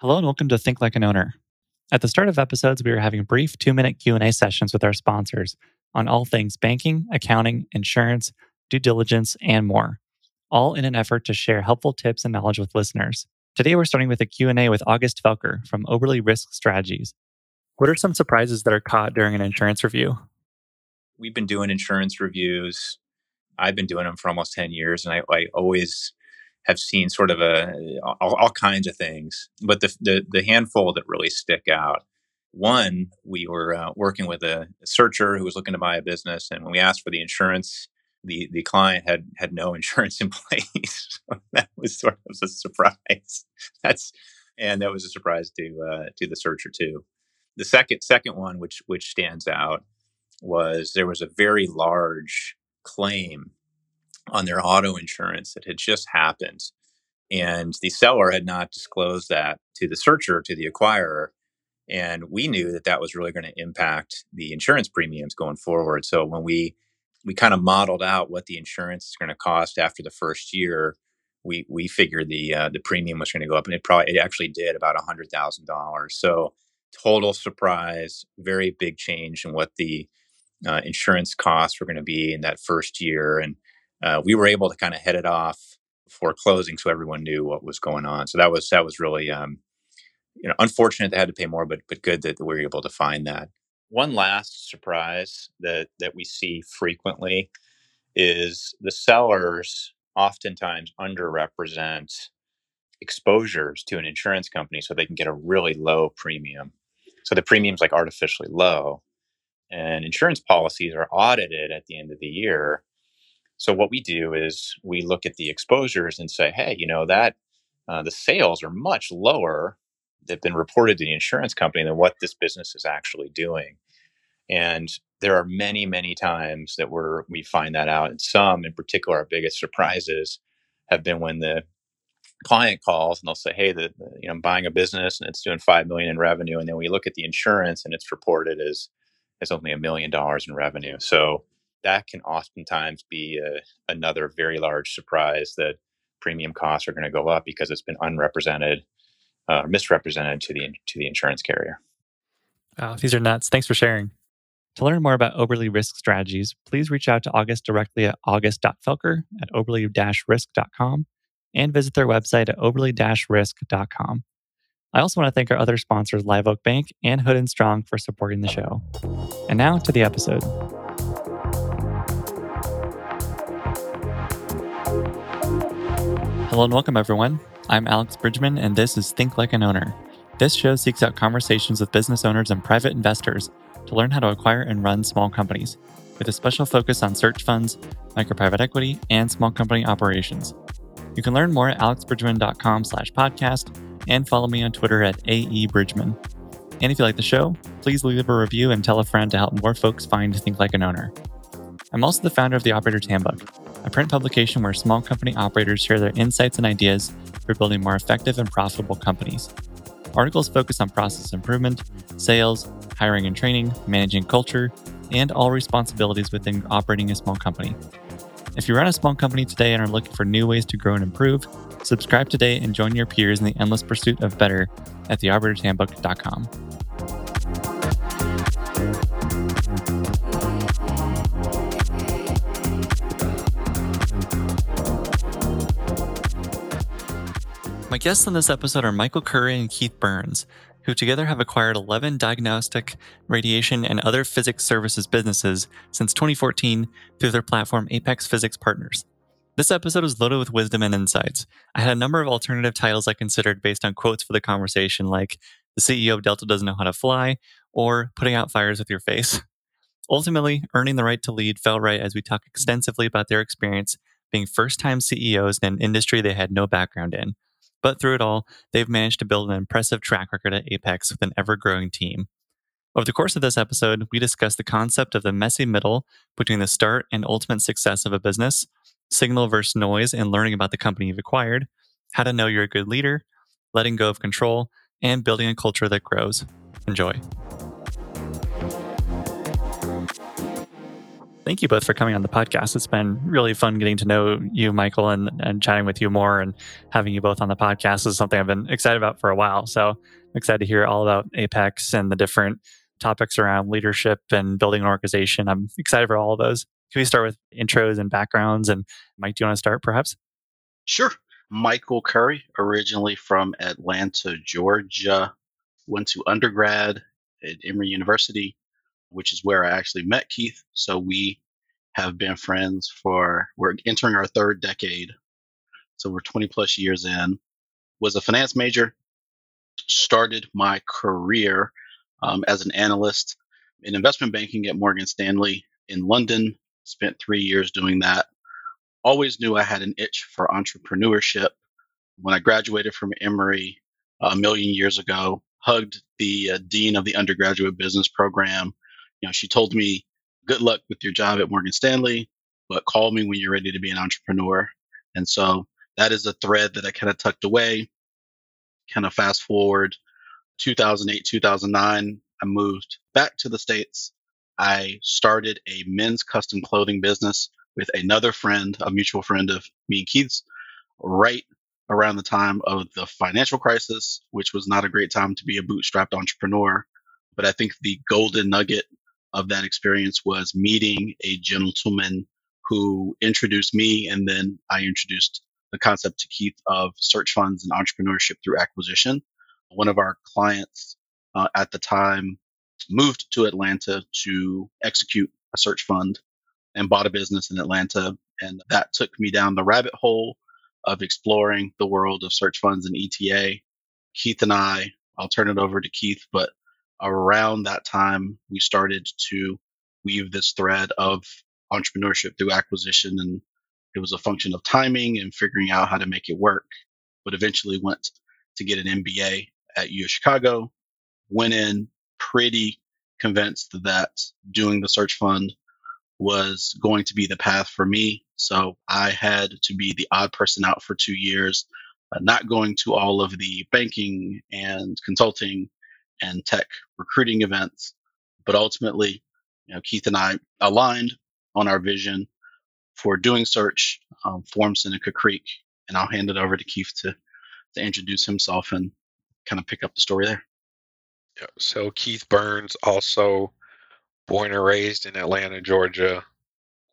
Hello and welcome to Think Like an Owner. At the start of episodes, we are having brief 2-minute Q&A sessions with our sponsors on all things banking, accounting, insurance, due diligence, and more, all in an effort to share helpful tips and knowledge with listeners. Today we're starting with a Q&A with August Felker from Oberle Risk Strategies. What are some surprises that are caught during an insurance review? We've been doing insurance reviews. I've been doing them for almost 10 years and I, I always have seen sort of a all, all kinds of things, but the, the, the handful that really stick out. One, we were uh, working with a, searcher who was looking to buy a business, and when we asked for the insurance, the the client had had no insurance in place. so that was sort of a surprise. That's and that was a surprise to uh, to the searcher too. The second second one, which which stands out, was there was a very large claim on their auto insurance that had just happened. And the seller had not disclosed that to the searcher, to the acquirer. And we knew that that was really going to impact the insurance premiums going forward. So when we we kind of modeled out what the insurance is going to cost after the first year, we we figured the uh, the premium was going to go up, and it probably it actually did about a hundred thousand dollars. So total surprise, very big change in what the uh, insurance costs were going to be in that first year, and uh, we were able to kind of head it off before closing, so everyone knew what was going on. So that was that was really um, you know unfortunate they had to pay more, but but good that we were able to find that. One last surprise that that we see frequently is the sellers oftentimes underrepresent exposures to an insurance company so they can get a really low premium. So the premium's like artificially low. And insurance policies are audited at the end of the year so what we do is we look at the exposures and say, hey, you know that uh, the sales are much lower that've been reported to the insurance company than what this business is actually doing. And there are many, many times that we're we find that out. And some, in particular, our biggest surprises have been when the client calls and they'll say, "Hey, the, the, you know I'm buying a business and it's doing five million in revenue," and then we look at the insurance and it's reported as as only a million dollars in revenue. So that can oftentimes be a, another very large surprise that premium costs are going to go up because it's been unrepresented uh, misrepresented to the to the insurance carrier. Wow, these are nuts. Thanks for sharing. To learn more about Oberle Risk Strategies, please reach out to August directly at august.felker at oberle-risk.com and visit their website at oberle-risk.com. I also want to thank our other sponsors, Live Oak Bank and Hood and Strong, for supporting the show. And now to the episode. Hello and welcome, everyone. I'm Alex Bridgman, and this is Think Like an Owner. This show seeks out conversations with business owners and private investors to learn how to acquire and run small companies, with a special focus on search funds, micro private equity, and small company operations. You can learn more at alexbridgman.com slash podcast and follow me on Twitter at aebridgman. And if you like the show, please leave a review and tell a friend to help more folks find Think Like an Owner. I'm also the founder of the Operator's Handbook, a print publication where small company operators share their insights and ideas for building more effective and profitable companies. Articles focus on process improvement, sales, hiring and training, managing culture, and all responsibilities within operating a small company. If you run a small company today and are looking for new ways to grow and improve, subscribe today and join your peers in the endless pursuit of better at theoperatorshandbook.com. My guests on this episode are Michael Curry and Keith Burns, who together have acquired 11 diagnostic, radiation, and other physics services businesses since 2014 through their platform Apex Physics Partners. This episode was loaded with wisdom and insights. I had a number of alternative titles I considered based on quotes for the conversation, like The CEO of Delta doesn't know how to fly, or Putting out fires with your face. Ultimately, earning the right to lead fell right as we talk extensively about their experience being first time CEOs in an industry they had no background in but through it all, they've managed to build an impressive track record at Apex with an ever growing team. Over the course of this episode, we discuss the concept of the messy middle between the start and ultimate success of a business, signal versus noise and learning about the company you've acquired, how to know you're a good leader, letting go of control, and building a culture that grows. Enjoy. Thank you both for coming on the podcast. It's been really fun getting to know you, Michael, and, and chatting with you more and having you both on the podcast is something I've been excited about for a while. So I'm excited to hear all about Apex and the different topics around leadership and building an organization. I'm excited for all of those. Can we start with intros and backgrounds? And Mike, do you want to start perhaps? Sure. Michael Curry, originally from Atlanta, Georgia, went to undergrad at Emory University, which is where I actually met Keith. So we have been friends for, we're entering our third decade. So we're 20 plus years in. Was a finance major, started my career um, as an analyst in investment banking at Morgan Stanley in London. Spent three years doing that. Always knew I had an itch for entrepreneurship. When I graduated from Emory a million years ago, hugged the uh, dean of the undergraduate business program. You know, she told me, "Good luck with your job at Morgan Stanley, but call me when you're ready to be an entrepreneur." And so that is a thread that I kind of tucked away. Kind of fast forward 2008, 2009, I moved back to the States. I started a men's custom clothing business with another friend, a mutual friend of me and Keith's, right around the time of the financial crisis, which was not a great time to be a bootstrapped entrepreneur. But I think the golden nugget of that experience was meeting a gentleman who introduced me, and then I introduced the concept to Keith of search funds and entrepreneurship through acquisition. One of our clients uh, at the time moved to Atlanta to execute a search fund and bought a business in Atlanta. And that took me down the rabbit hole of exploring the world of search funds and ETA. Keith and I, I'll turn it over to Keith, but around that time, we started to weave this thread of entrepreneurship through acquisition. And it was a function of timing and figuring out how to make it work, but eventually went to get an MBA at U of Chicago, went in pretty convinced that doing the search fund was going to be the path for me. So I had to be the odd person out for two years, uh, not going to all of the banking and consulting and tech recruiting events. But ultimately, you know, Keith and I aligned on our vision for doing search, um, formed Seneca Creek, and I'll hand it over to Keith to, to introduce himself and kind of pick up the story there. Yeah, so Keith Burns, also born and raised in Atlanta, Georgia,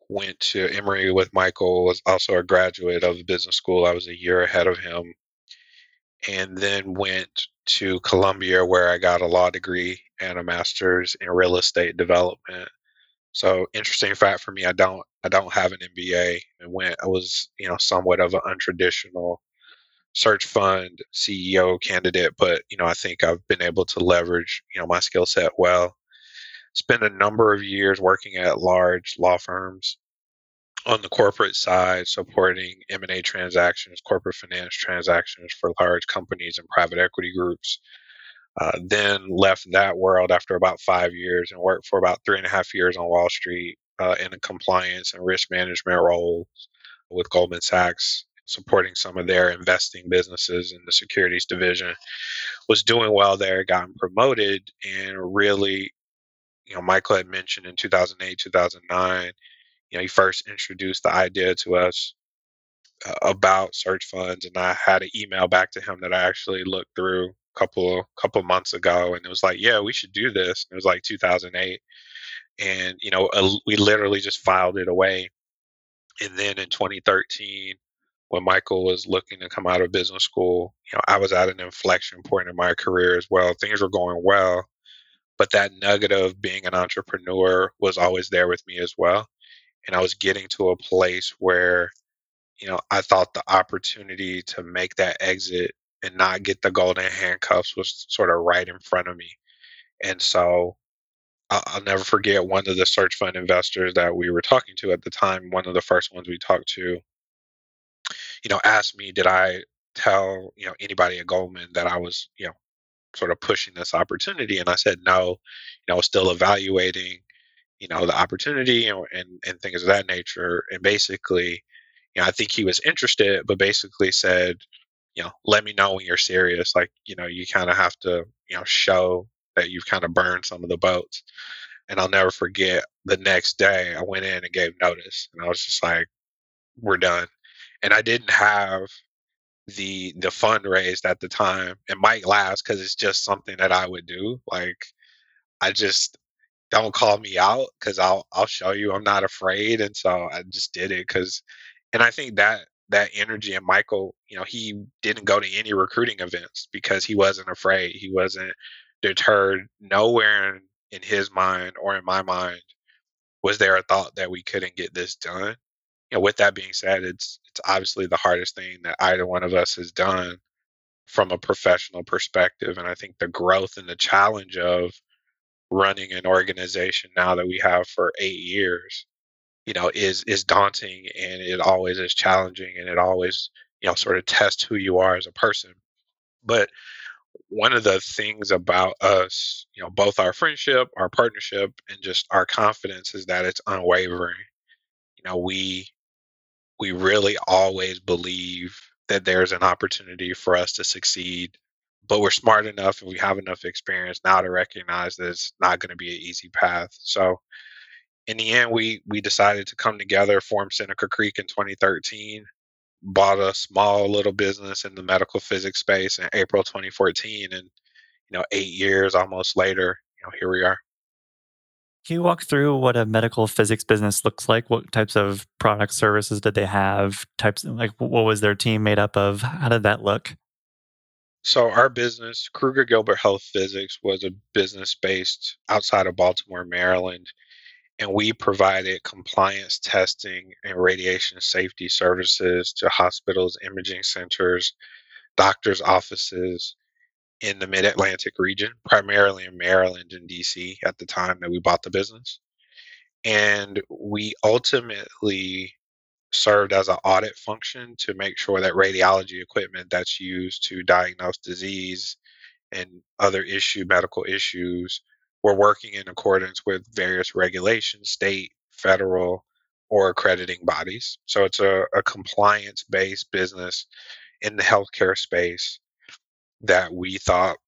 went to Emory with Michael, was also a graduate of the business school. I was a year ahead of him. And then went to Columbia where I got a law degree and a master's in real estate development. So interesting fact for me, I don't I don't have an MBA and went I was, you know, somewhat of an untraditional search fund CEO candidate, but you know, I think I've been able to leverage, you know, my skill set well. Spent a number of years working at large law firms on the corporate side, supporting M&A transactions, corporate finance transactions for large companies and private equity groups. Uh, then left that world after about five years and worked for about three and a half years on Wall Street uh, in a compliance and risk management role with Goldman Sachs supporting some of their investing businesses in the securities division, was doing well there, gotten promoted, and really, you know, Michael had mentioned in 2008, 2009, you know, he first introduced the idea to us uh, about search funds, and I had an email back to him that I actually looked through a couple couple months ago, and it was like, yeah, we should do this. It was like 2008, and you know, uh, we literally just filed it away. And then in 2013, when Michael was looking to come out of business school, you know, I was at an inflection point in my career as well. Things were going well, but that nugget of being an entrepreneur was always there with me as well. And I was getting to a place where, you know, I thought the opportunity to make that exit and not get the golden handcuffs was sort of right in front of me. And so I'll never forget one of the search fund investors that we were talking to at the time, one of the first ones we talked to you know, asked me, did I tell, you know, anybody at Goldman that I was, you know, sort of pushing this opportunity? And I said, no, you know, I was still evaluating, you know, the opportunity and, and, and things of that nature. And basically, you know, I think he was interested, but basically said, you know, let me know when you're serious. Like, you know, you kind of have to, you know, show that you've kind of burned some of the boats. And I'll never forget the next day I went in and gave notice and I was just like, we're done. And I didn't have the the fund raised at the time. And Mike laughs because it's just something that I would do. Like I just don't call me out because I'll I'll show you I'm not afraid. And so I just did it because and I think that that energy and Michael, you know, he didn't go to any recruiting events because he wasn't afraid. He wasn't deterred. Nowhere in, in his mind or in my mind was there a thought that we couldn't get this done. You know, with that being said, it's it's obviously the hardest thing that either one of us has done from a professional perspective. And I think the growth and the challenge of running an organization now that we have for eight years you know is is daunting and it always is challenging and it always you know sort of tests who you are as a person. But one of the things about us you know both our friendship our partnership and just our confidence is that it's unwavering. You know we we really always believe that there's an opportunity for us to succeed but we're smart enough and we have enough experience now to recognize that it's not going to be an easy path so in the end, we we decided to come together, form Seneca Creek in 2013, bought a small little business in the medical physics space in April 2014, and you know, eight years almost later, you know, here we are. Can you walk through what a medical physics business looks like? What types of product services did they have? Types like what was their team made up of? How did that look? So our business, Kruger Gilbert Health Physics, was a business based outside of Baltimore, Maryland and we provided compliance testing and radiation safety services to hospitals, imaging centers, doctors' offices in the mid Atlantic region, primarily in Maryland and DC at the time that we bought the business. And we ultimately served as an audit function to make sure that radiology equipment that's used to diagnose disease and other issue medical issues we're working in accordance with various regulations, state, federal, or accrediting bodies. So it's a, a compliance based business in the healthcare space that we thought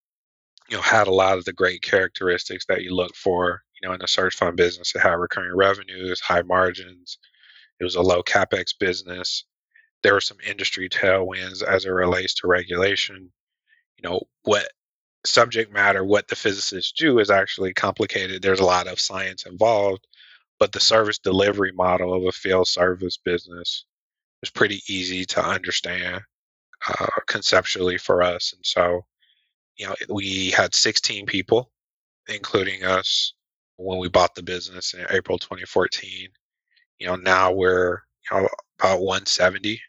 you know had a lot of the great characteristics that you look for you know in a search fund business it had recurring revenues high margins it was a low capex business there were some industry tailwinds as it relates to regulation you know what subject matter, what the physicists do is actually complicated. There's a lot of science involved, but the service delivery model of a field service business is pretty easy to understand uh, conceptually for us. And so, you know, we had 16 people, including us, when we bought the business in April 2014. You know, now we're you know, about 170.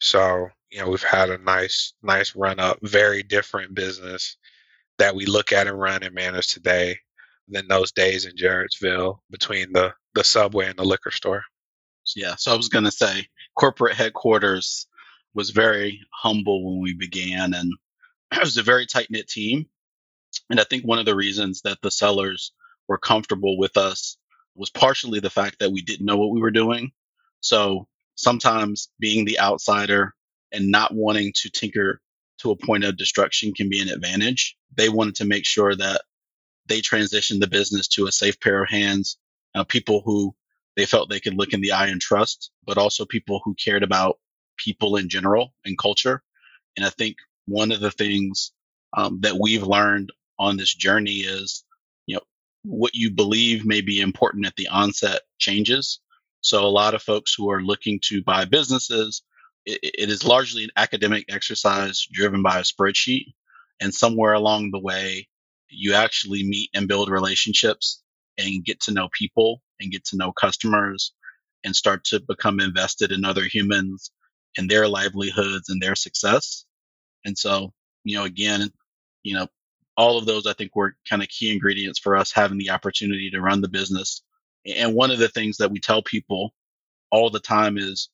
So, you know, we've had a nice, nice run up, very different business that we look at and run and manage today than those days in Jarrettsville between the, the subway and the liquor store. Yeah, so I was going to say corporate headquarters was very humble when we began, and it was a very tight knit team. And I think one of the reasons that the sellers were comfortable with us was partially the fact that we didn't know what we were doing. So sometimes being the outsider and not wanting to tinker to a point of destruction can be an advantage. They wanted to make sure that they transitioned the business to a safe pair of hands, uh, people who they felt they could look in the eye and trust, but also people who cared about people in general and culture. And I think one of the things um, that we've learned on this journey is, what you believe may be important at the onset changes. So a lot of folks who are looking to buy businesses it, it is largely an academic exercise driven by a spreadsheet. And somewhere along the way, you actually meet and build relationships and get to know people and get to know customers and start to become invested in other humans and their livelihoods and their success. And so, you know, again, you know, all of those I think were kind of key ingredients for us having the opportunity to run the business. And one of the things that we tell people all the time is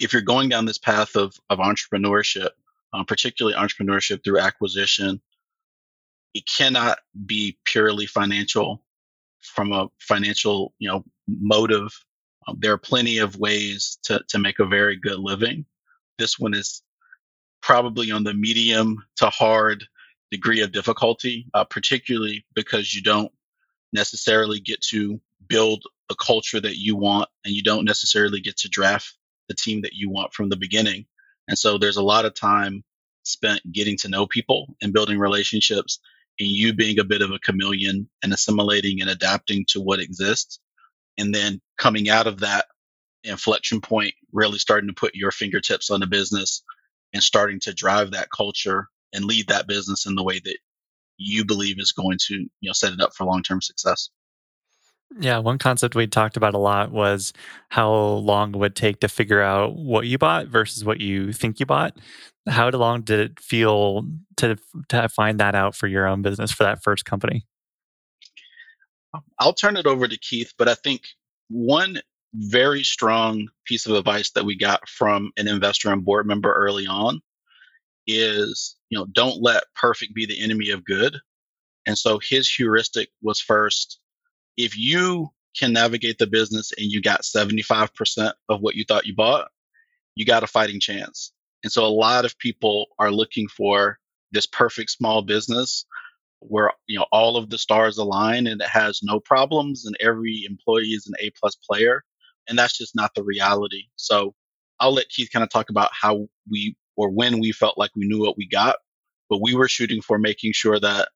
if you're going down this path of, of entrepreneurship, um, particularly entrepreneurship through acquisition, it cannot be purely financial from a financial, you know, motive. Um, there are plenty of ways to, to make a very good living. This one is probably on the medium to hard degree of difficulty, uh, particularly because you don't necessarily get to build the culture that you want and you don't necessarily get to draft the team that you want from the beginning. And so there's a lot of time spent getting to know people and building relationships and you being a bit of a chameleon and assimilating and adapting to what exists. And then coming out of that inflection point, really starting to put your fingertips on the business and starting to drive that culture and lead that business in the way that you believe is going to you know set it up for long-term success yeah, one concept we talked about a lot was how long it would take to figure out what you bought versus what you think you bought. How long did it feel to to find that out for your own business for that first company? I'll turn it over to Keith, but I think one very strong piece of advice that we got from an investor and board member early on is, you know, don't let perfect be the enemy of good. And so his heuristic was first if you can navigate the business and you got 75% of what you thought you bought, you got a fighting chance. And so a lot of people are looking for this perfect small business where you know all of the stars align and it has no problems and every employee is an A plus player. And that's just not the reality. So I'll let Keith kind of talk about how we or when we felt like we knew what we got, but we were shooting for making sure that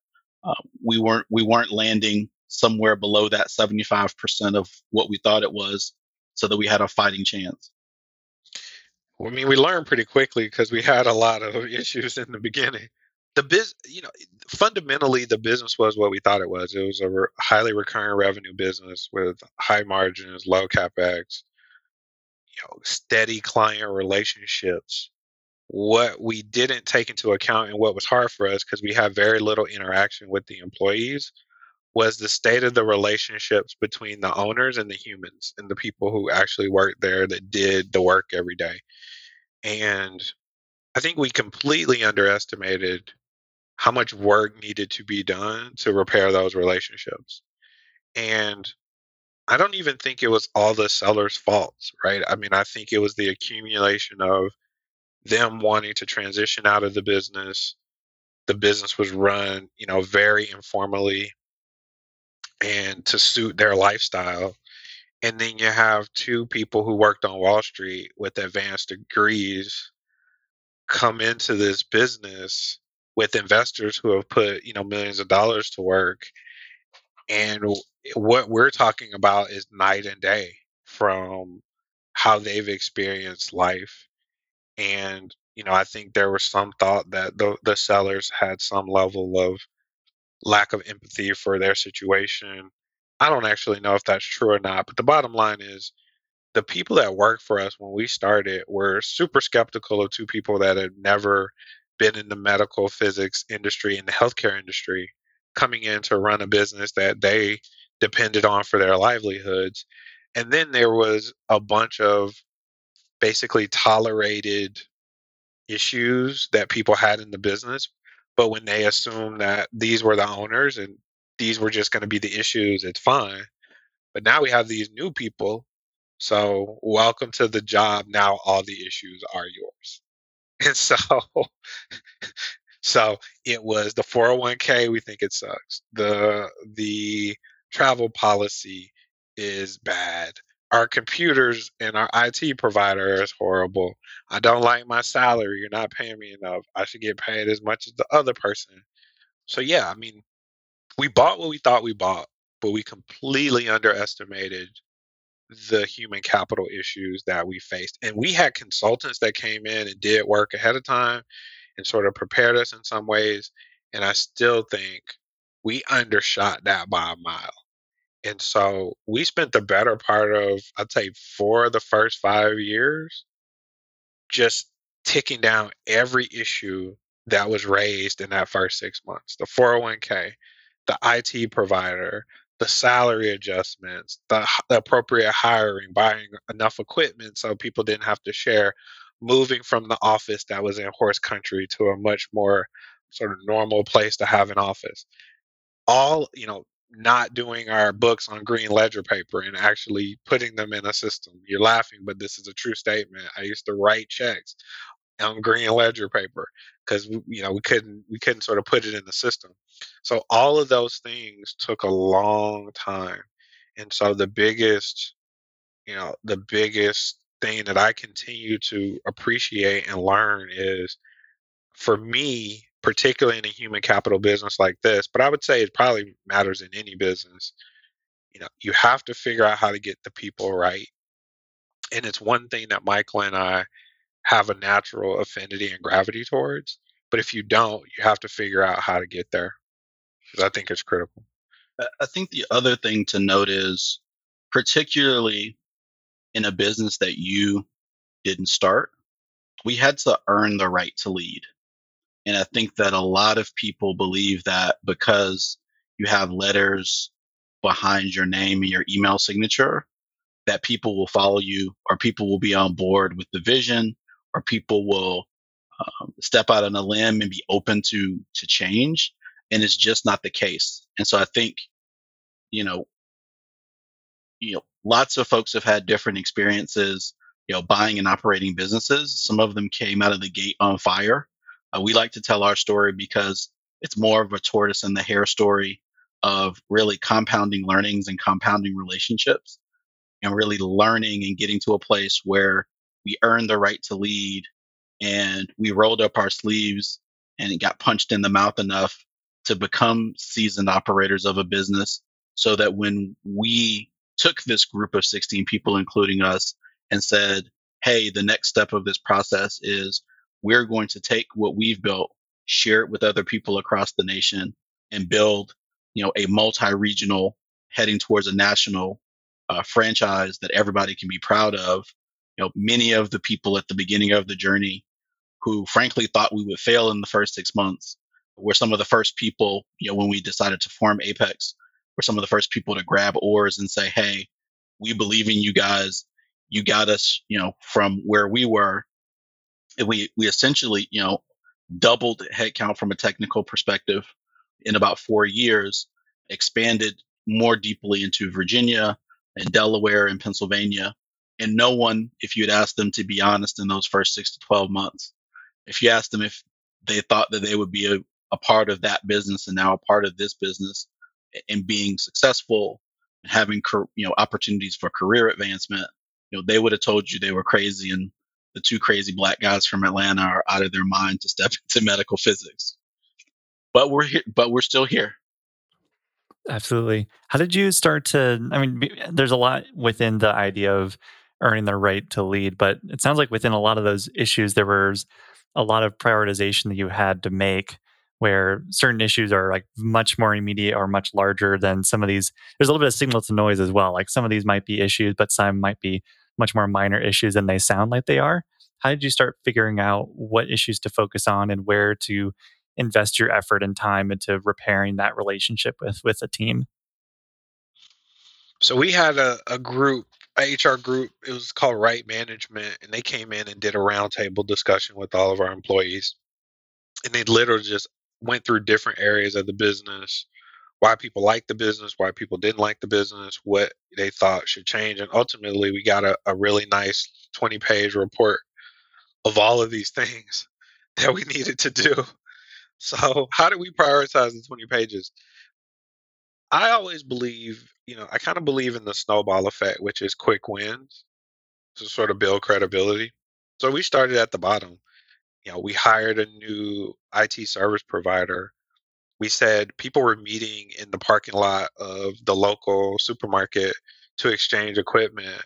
uh, we weren't we weren't landing somewhere below that 75% of what we thought it was so that we had a fighting chance. Well, I mean, we learned pretty quickly because we had a lot of issues in the beginning. The biz, you know, fundamentally, the business was what we thought it was. It was a re- highly recurring revenue business with high margins, low capex, you know, steady client relationships. What we didn't take into account and what was hard for us because we had very little interaction with the employees was the state of the relationships between the owners and the humans and the people who actually worked there that did the work every day. And I think we completely underestimated how much work needed to be done to repair those relationships. And I don't even think it was all the seller's faults, right? I mean, I think it was the accumulation of them wanting to transition out of the business. The business was run, you know, very informally and to suit their lifestyle. And then you have two people who worked on Wall Street with advanced degrees come into this business with investors who have put, you know, millions of dollars to work. And what we're talking about is night and day from how they've experienced life. And, you know, I think there was some thought that the, the sellers had some level of lack of empathy for their situation. I don't actually know if that's true or not, but the bottom line is the people that worked for us when we started were super skeptical of two people that had never been in the medical physics industry and the healthcare industry coming in to run a business that they depended on for their livelihoods. And then there was a bunch of basically tolerated issues that people had in the business but when they assumed that these were the owners and these were just going to be the issues, it's fine. But now we have these new people. So welcome to the job. Now all the issues are yours. And so so it was the 401k, we think it sucks. The the travel policy is bad our computers and our IT provider is horrible. I don't like my salary. You're not paying me enough. I should get paid as much as the other person. So yeah, I mean, we bought what we thought we bought, but we completely underestimated the human capital issues that we faced. And we had consultants that came in and did work ahead of time and sort of prepared us in some ways. And I still think we undershot that by a mile. And so we spent the better part of, I'd say, four of the first five years just ticking down every issue that was raised in that first six months the 401k, the IT provider, the salary adjustments, the, the appropriate hiring, buying enough equipment so people didn't have to share, moving from the office that was in horse country to a much more sort of normal place to have an office. All you know not doing our books on green ledger paper and actually putting them in a system. You're laughing, but this is a true statement. I used to write checks on green ledger paper because you know we couldn't we couldn't sort of put it in the system. So all of those things took a long time, and so the biggest, you know, the biggest thing that I continue to appreciate and learn is for me, particularly in a human capital business like this, but I would say it probably matters in any business. You know, you have to figure out how to get the people right. And it's one thing that Michael and I have a natural affinity and gravity towards. But if you don't, you have to figure out how to get there because I think it's critical. I think the other thing to note is, particularly in a business that you didn't start, we had to earn the right to lead. And I think that a lot of people believe that because you have letters behind your name and your email signature, that people will follow you or people will be on board with the vision or people will um, step out on a limb and be open to to change. And it's just not the case. And so i think you know you know lots of folks have had different experiences you know buying and operating businesses. Some of them came out of the gate on fire uh, we like to tell our story because it's more of a tortoise and the hare story of really compounding learnings and compounding relationships and really learning and getting to a place where we earned the right to lead and we rolled up our sleeves and got punched in the mouth enough to become seasoned operators of a business so that when we took this group of 16 people, including us, and said, Hey, the next step of this process is we're going to take what we've built, share it with other people across the nation and build, you know, a multi-regional heading towards a national uh, franchise that everybody can be proud of you know, many of the people at the beginning of the journey who frankly thought we would fail in the first six months were some of the first people, you know, when we decided to form Apex, were some of the first people to grab oars and say, Hey, we believe in you guys. You got us, you know, from where we were. We, we essentially, you know, doubled headcount from a technical perspective in about four years, expanded more deeply into Virginia and Delaware and Pennsylvania, and no one, if you had asked them to be honest in those first six to 12 months, if you asked them if they thought that they would be a, a part of that business and now a part of this business and being successful and having you know opportunities for career advancement, you know they would have told you they were crazy and the two crazy black guys from Atlanta are out of their mind to step into medical physics. But we're here, but we're still here. Absolutely. How did you start to? I mean, there's a lot within the idea of earning the right to lead. But it sounds like within a lot of those issues, there was a lot of prioritization that you had to make where certain issues are like much more immediate or much larger than some of these. There's a little bit of signal to noise as well. Like some of these might be issues, but some might be much more minor issues than they sound like they are. How did you start figuring out what issues to focus on and where to invest your effort and time into repairing that relationship with with a team? So we had a, a group HR group. It was called Right Management, and they came in and did a roundtable discussion with all of our employees. And they literally just went through different areas of the business, why people liked the business, why people didn't like the business, what they thought should change. And ultimately, we got a, a really nice 20 page report of all of these things that we needed to do. So, how do we prioritize the 20 pages? I always believe, you know, I kind of believe in the snowball effect, which is quick wins to sort of build credibility. So we started at the bottom. You know, we hired a new IT service provider. We said people were meeting in the parking lot of the local supermarket to exchange equipment.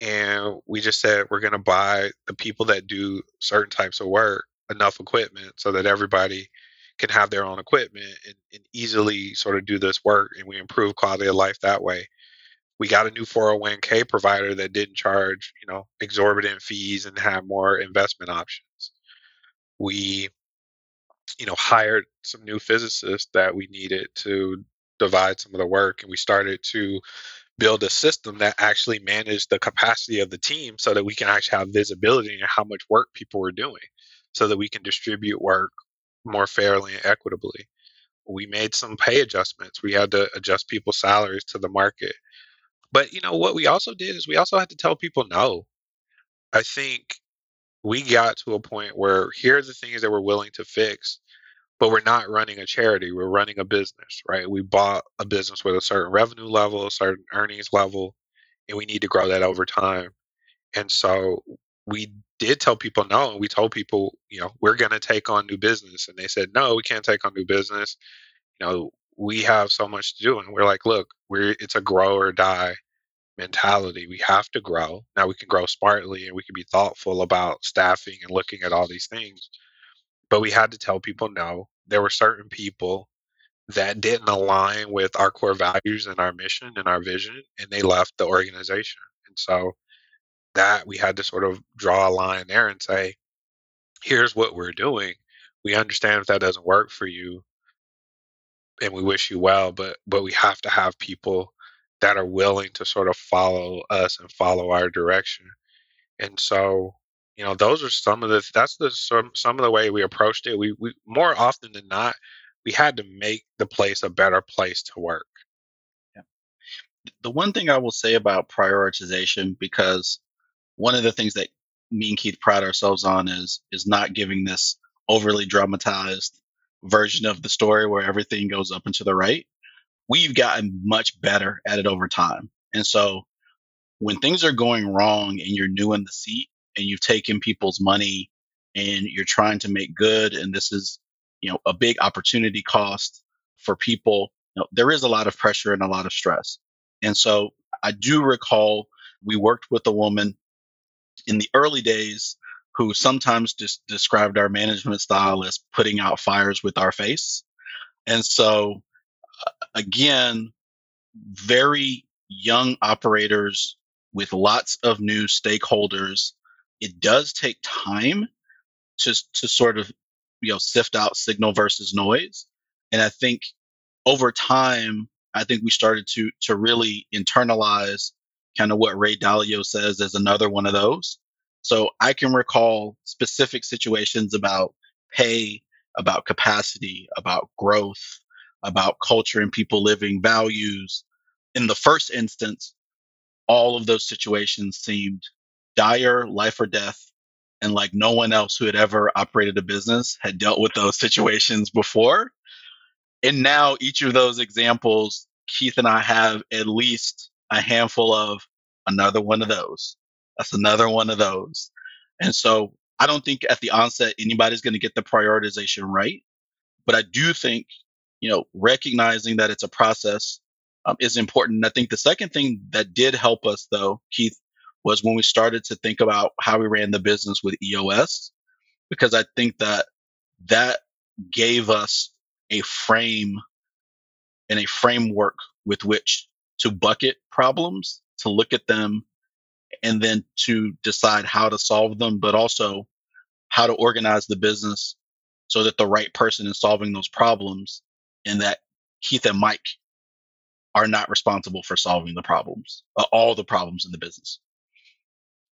And we just said we're going to buy the people that do certain types of work enough equipment so that everybody can have their own equipment and, and easily sort of do this work and we improve quality of life that way we got a new 401k provider that didn't charge you know exorbitant fees and have more investment options we you know hired some new physicists that we needed to divide some of the work and we started to build a system that actually managed the capacity of the team so that we can actually have visibility in how much work people were doing so that we can distribute work more fairly and equitably. We made some pay adjustments. We had to adjust people's salaries to the market. But you know what we also did is we also had to tell people no. I think we got to a point where here are the things that we're willing to fix, but we're not running a charity. We're running a business, right? We bought a business with a certain revenue level, a certain earnings level, and we need to grow that over time. And so we did tell people no, and we told people, you know, we're going to take on new business. And they said, no, we can't take on new business. You know, we have so much to do. And we're like, look, we're it's a grow or die mentality. We have to grow. Now we can grow smartly and we can be thoughtful about staffing and looking at all these things. But we had to tell people no. There were certain people that didn't align with our core values and our mission and our vision, and they left the organization. And so that we had to sort of draw a line there and say, here's what we're doing. We understand if that doesn't work for you and we wish you well, but but we have to have people that are willing to sort of follow us and follow our direction. And so, you know, those are some of the that's the some some of the way we approached it. We we more often than not, we had to make the place a better place to work. Yeah. The one thing I will say about prioritization, because one of the things that me and Keith pride ourselves on is is not giving this overly dramatized version of the story where everything goes up and to the right. We've gotten much better at it over time. And so when things are going wrong and you're new in the seat and you've taken people's money and you're trying to make good and this is, you know, a big opportunity cost for people, you know, there is a lot of pressure and a lot of stress. And so I do recall we worked with a woman in the early days who sometimes just described our management style as putting out fires with our face. And so, again, very young operators with lots of new stakeholders. It does take time to, to sort of, you know, sift out signal versus noise. And I think over time, I think we started to, to really internalize kind of what Ray Dalio says as another one of those. So I can recall specific situations about pay, about capacity, about growth, about culture and people living values. In the first instance, all of those situations seemed dire, life or death, and like no one else who had ever operated a business had dealt with those situations before. And now each of those examples, Keith and I have at least a handful of another one of those. That's another one of those. And so I don't think at the onset anybody's going to get the prioritization right. But I do think, you know, recognizing that it's a process um, is important. I think the second thing that did help us, though, Keith, was when we started to think about how we ran the business with EOS, because I think that that gave us a frame and a framework with which to bucket problems, to look at them and then to decide how to solve them, but also how to organize the business so that the right person is solving those problems and that Keith and Mike are not responsible for solving the problems, uh, all the problems in the business.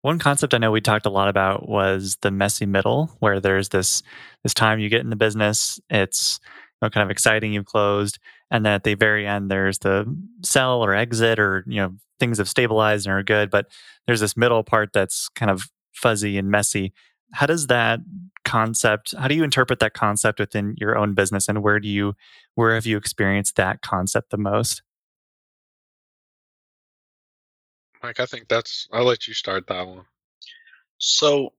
One concept I know we talked a lot about was the messy middle, where there's this this time you get in the business, it's you know, kind of exciting, you've closed, and then at the very end there's the sell or exit or you know things have stabilized and are good, but there's this middle part that's kind of fuzzy and messy. How does that concept, how do you interpret that concept within your own business and where do you, where have you experienced that concept the most? Mike, I think that's, I'll let you start that one. So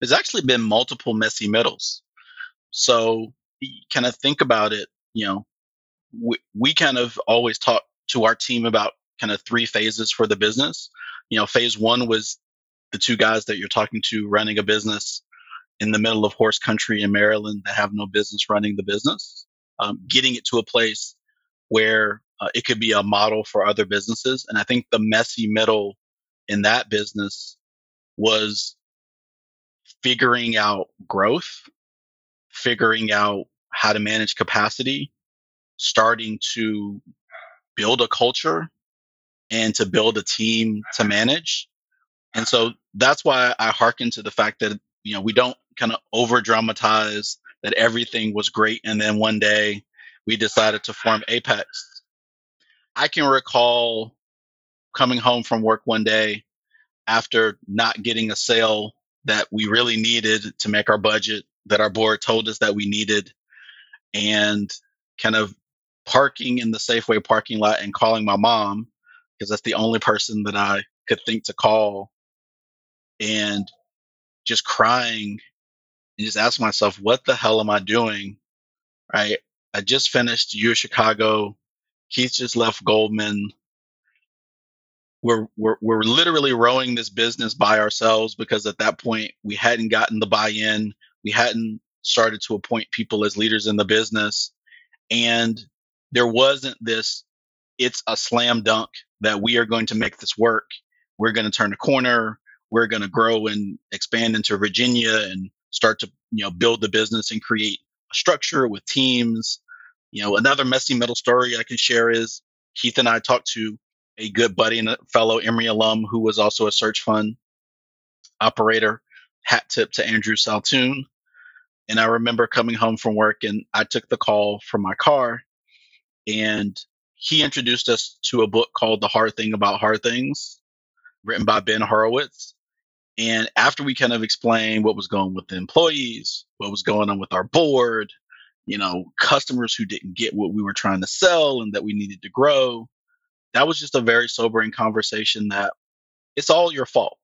there's actually been multiple messy middles. So kind of think about it, you know, we, we kind of always talk to our team about kind of three phases for the business. You know, phase one was the two guys that you're talking to running a business in the middle of horse country in Maryland that have no business running the business, um, getting it to a place where uh, it could be a model for other businesses. And I think the messy middle in that business was figuring out growth, figuring out how to manage capacity, starting to build a culture and to build a team to manage. And so that's why I hearken to the fact that, you know, we don't kind of over dramatize that everything was great. And then one day we decided to form Apex. I can recall coming home from work one day after not getting a sale that we really needed to make our budget, that our board told us that we needed, and kind of parking in the Safeway parking lot and calling my mom because that's the only person that I could think to call and just crying and just asking myself, what the hell am I doing? Right. I just finished U Chicago. Keith just left Goldman. We're, we're, we're literally rowing this business by ourselves because at that point we hadn't gotten the buy in. We hadn't started to appoint people as leaders in the business. And there wasn't this, it's a slam dunk that we are going to make this work. We're going to turn a corner. We're going to grow and expand into Virginia and start to, you know, build the business and create a structure with teams. You know, another messy middle story I can share is Keith and I talked to a good buddy and a fellow Emory alum who was also a search fund operator. Hat tip to Andrew Saltoon. And I remember coming home from work and I took the call from my car and he introduced us to a book called The Hard Thing About Hard Things, written by Ben Horowitz. And after we kind of explained what was going with the employees, what was going on with our board, you know, customers who didn't get what we were trying to sell and that we needed to grow, that was just a very sobering conversation that it's all your fault.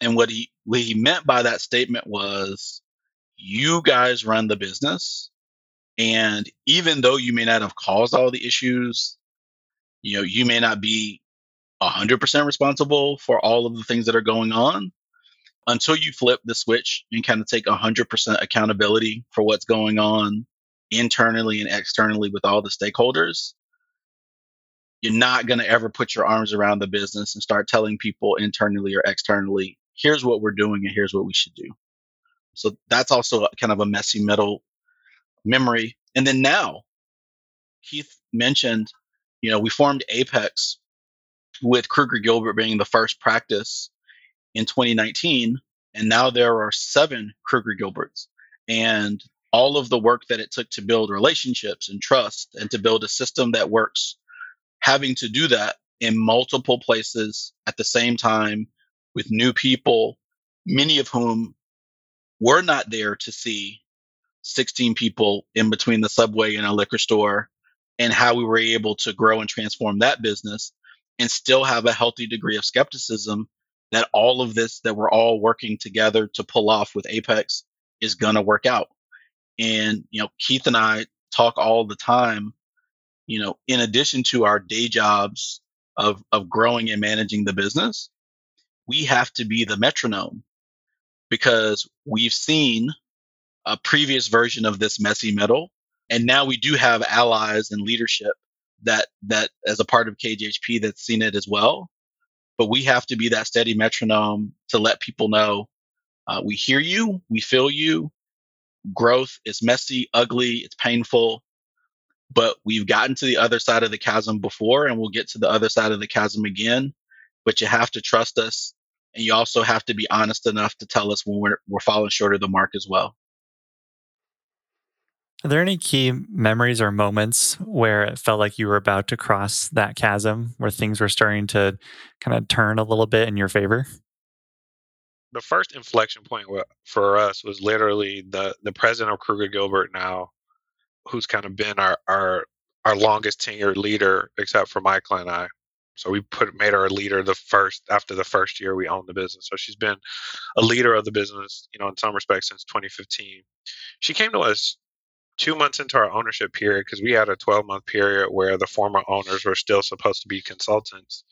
And what he what he meant by that statement was you guys run the business and even though you may not have caused all the issues, you know, you may not be 100% responsible for all of the things that are going on until you flip the switch and kind of take 100% accountability for what's going on internally and externally with all the stakeholders. You're not going to ever put your arms around the business and start telling people internally or externally, here's what we're doing and here's what we should do. So that's also kind of a messy middle memory. And then now, Keith mentioned, you know, we formed Apex with Kruger Gilbert being the first practice in 2019. And now there are seven Kruger Gilberts. And all of the work that it took to build relationships and trust and to build a system that works, having to do that in multiple places at the same time with new people, many of whom were not there to see 16 people in between the subway and a liquor store and how we were able to grow and transform that business and still have a healthy degree of skepticism that all of this that we're all working together to pull off with Apex is going to work out. And, you know, Keith and I talk all the time, you know, in addition to our day jobs of, of growing and managing the business, we have to be the metronome because we've seen a previous version of this messy middle. And now we do have allies and leadership that that as a part of KGHP that's seen it as well. But we have to be that steady metronome to let people know uh, we hear you, we feel you. Growth is messy, ugly, it's painful, but we've gotten to the other side of the chasm before, and we'll get to the other side of the chasm again. But you have to trust us, and you also have to be honest enough to tell us when we're we're falling short of the mark as well. Are there any key memories or moments where it felt like you were about to cross that chasm where things were starting to kind of turn a little bit in your favor? The first inflection point for us was literally the the president of Kruger Gilbert now, who's kind of been our our our longest tenured leader, except for Michael and I. So we put made her a leader the first after the first year we owned the business. So she's been a leader of the business, you know, in some respects since 2015. She came to us two months into our ownership period, because we had a 12 month period where the former owners were still supposed to be consultants.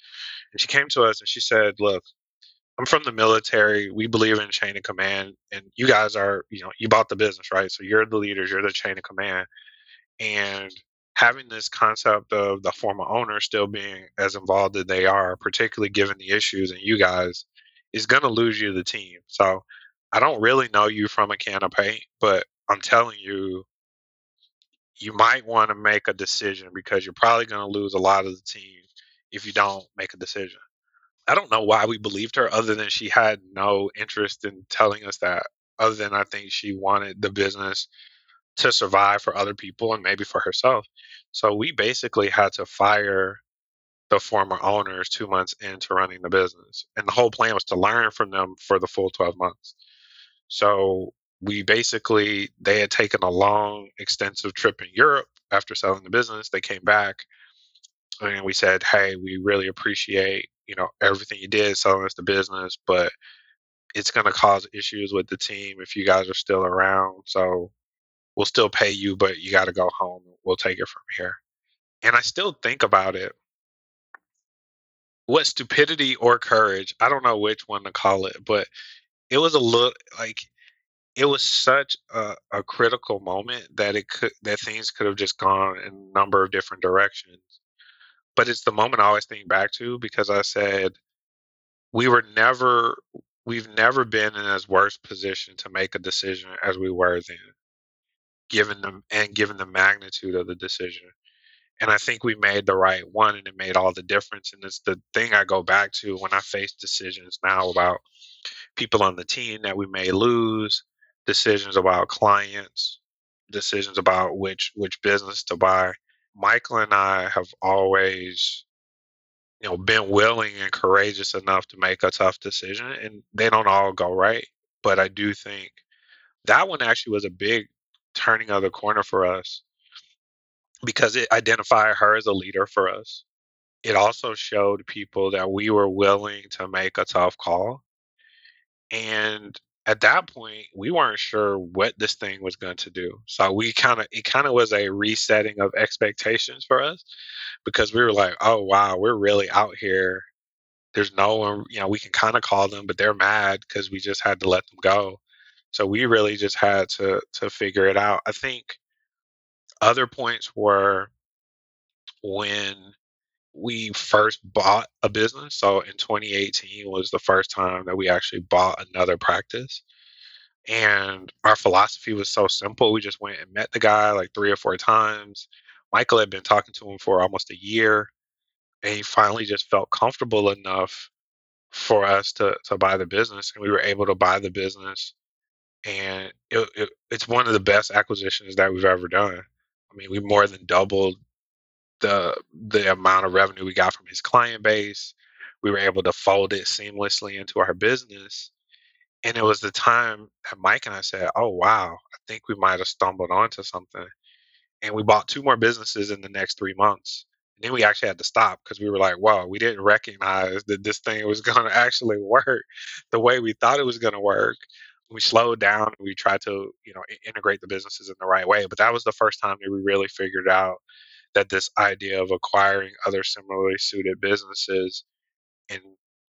And she came to us and she said, Look, I'm from the military. We believe in chain of command. And you guys are, you know, you bought the business, right? So you're the leaders, you're the chain of command. And having this concept of the former owner still being as involved as they are, particularly given the issues and you guys, is going to lose you the team. So I don't really know you from a can of paint, but I'm telling you, you might want to make a decision because you're probably going to lose a lot of the team if you don't make a decision. I don't know why we believed her other than she had no interest in telling us that, other than I think she wanted the business to survive for other people and maybe for herself. So we basically had to fire the former owners two months into running the business. And the whole plan was to learn from them for the full 12 months. So we basically, they had taken a long, extensive trip in Europe after selling the business. They came back and we said, Hey, we really appreciate, you know, everything you did selling us the business, but it's going to cause issues with the team if you guys are still around. So we'll still pay you, but you got to go home. We'll take it from here. And I still think about it. What stupidity or courage? I don't know which one to call it, but it was a look like it was such a, a critical moment that it could that things could have just gone in a number of different directions. But it's the moment I always think back to because I said we were never we've never been in as worse position to make a decision as we were then given them and given the magnitude of the decision and i think we made the right one and it made all the difference and it's the thing i go back to when i face decisions now about people on the team that we may lose decisions about clients decisions about which which business to buy. Michael and i have always you know been willing and courageous enough to make a tough decision and they don't all go right but i do think that one actually was a big turning of the corner for us because it identified her as a leader for us. It also showed people that we were willing to make a tough call and at that point we weren't sure what this thing was going to do. So we kind of it kind of was a resetting of expectations for us because we were like oh wow we're really out here. There's no one you know we can kind of call them but they're mad because we just had to let them go. So we really just had to to figure it out. I think other points were when we first bought a business. So in 2018 was the first time that we actually bought another practice. And our philosophy was so simple. We just went and met the guy like three or four times. Michael had been talking to him for almost a year. And he finally just felt comfortable enough for us to, to buy the business. And we were able to buy the business. And it, it, it's one of the best acquisitions that we've ever done. I mean, we more than doubled the the amount of revenue we got from his client base. We were able to fold it seamlessly into our business. And it was the time that Mike and I said, Oh wow, I think we might have stumbled onto something. And we bought two more businesses in the next three months. And then we actually had to stop because we were like, wow, we didn't recognize that this thing was to actually work the way we thought it was going to work. We slowed down. We tried to, you know, integrate the businesses in the right way. But that was the first time that we really figured out that this idea of acquiring other similarly suited businesses and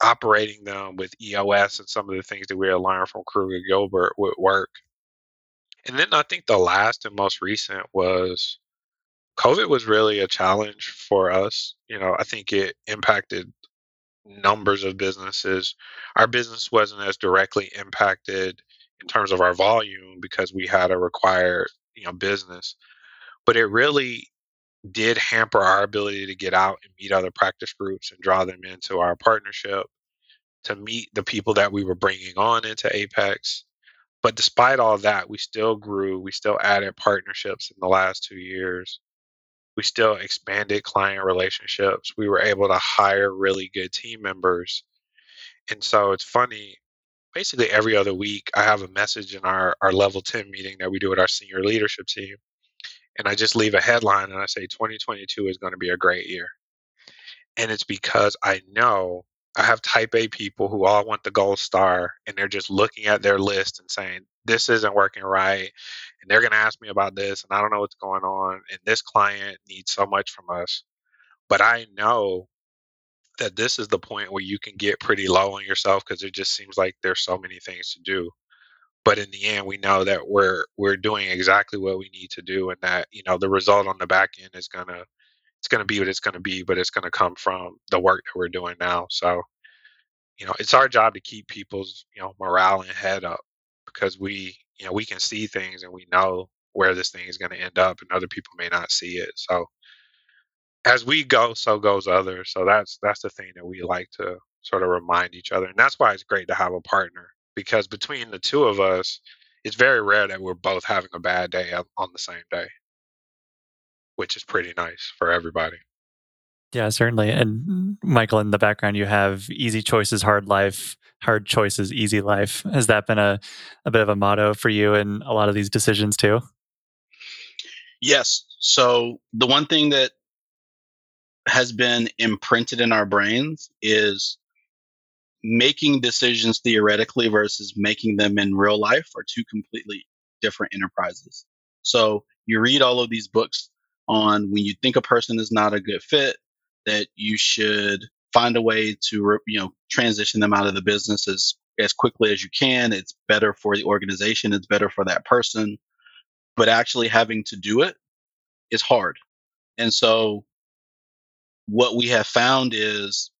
operating them with EOS and some of the things that we had learned from Kruger Gilbert would work. And then I think the last and most recent was COVID was really a challenge for us. You know, I think it impacted numbers of businesses. Our business wasn't as directly impacted in terms of our volume because we had a required, you know, business. But it really did hamper our ability to get out and meet other practice groups and draw them into our partnership to meet the people that we were bringing on into Apex. But despite all that, we still grew. We still added partnerships in the last two years. We still expanded client relationships. We were able to hire really good team members. And so it's funny, basically every other week, I have a message in our, our level 10 meeting that we do with our senior leadership team and I just leave a headline and I say 2022 is going to be a great year. And it's because I know I have type A people who all want the gold star and they're just looking at their list and saying, this isn't working right. And they're going to ask me about this and I don't know what's going on. And this client needs so much from us. But I know that this is the point where you can get pretty low on yourself because it just seems like there's so many things to do but in the end we know that we're we're doing exactly what we need to do and that you know the result on the back end is gonna it's gonna be what it's gonna be but it's gonna come from the work that we're doing now. So you know it's our job to keep people's you know morale and head up because we you know we can see things and we know where this thing is going to end up and other people may not see it. So as we go so goes others. So that's that's the thing that we like to sort of remind each other. And that's why it's great to have a partner because between the two of us, it's very rare that we're both having a bad day on the same day, which is pretty nice for everybody. Yeah, certainly. And Michael, in the background, you have easy choices, hard life, hard choices, easy life. Has that been a, a bit of a motto for you in a lot of these decisions too? Yes. So the one thing that has been imprinted in our brains is making decisions theoretically versus making them in real life are two completely different enterprises. So you read all of these books on when you think a person is not a good fit, that you should find a way to you know transition them out of the business as as quickly as you can. It's better for the organization. It's better for that person. But actually having to do it is hard. And so what we have found is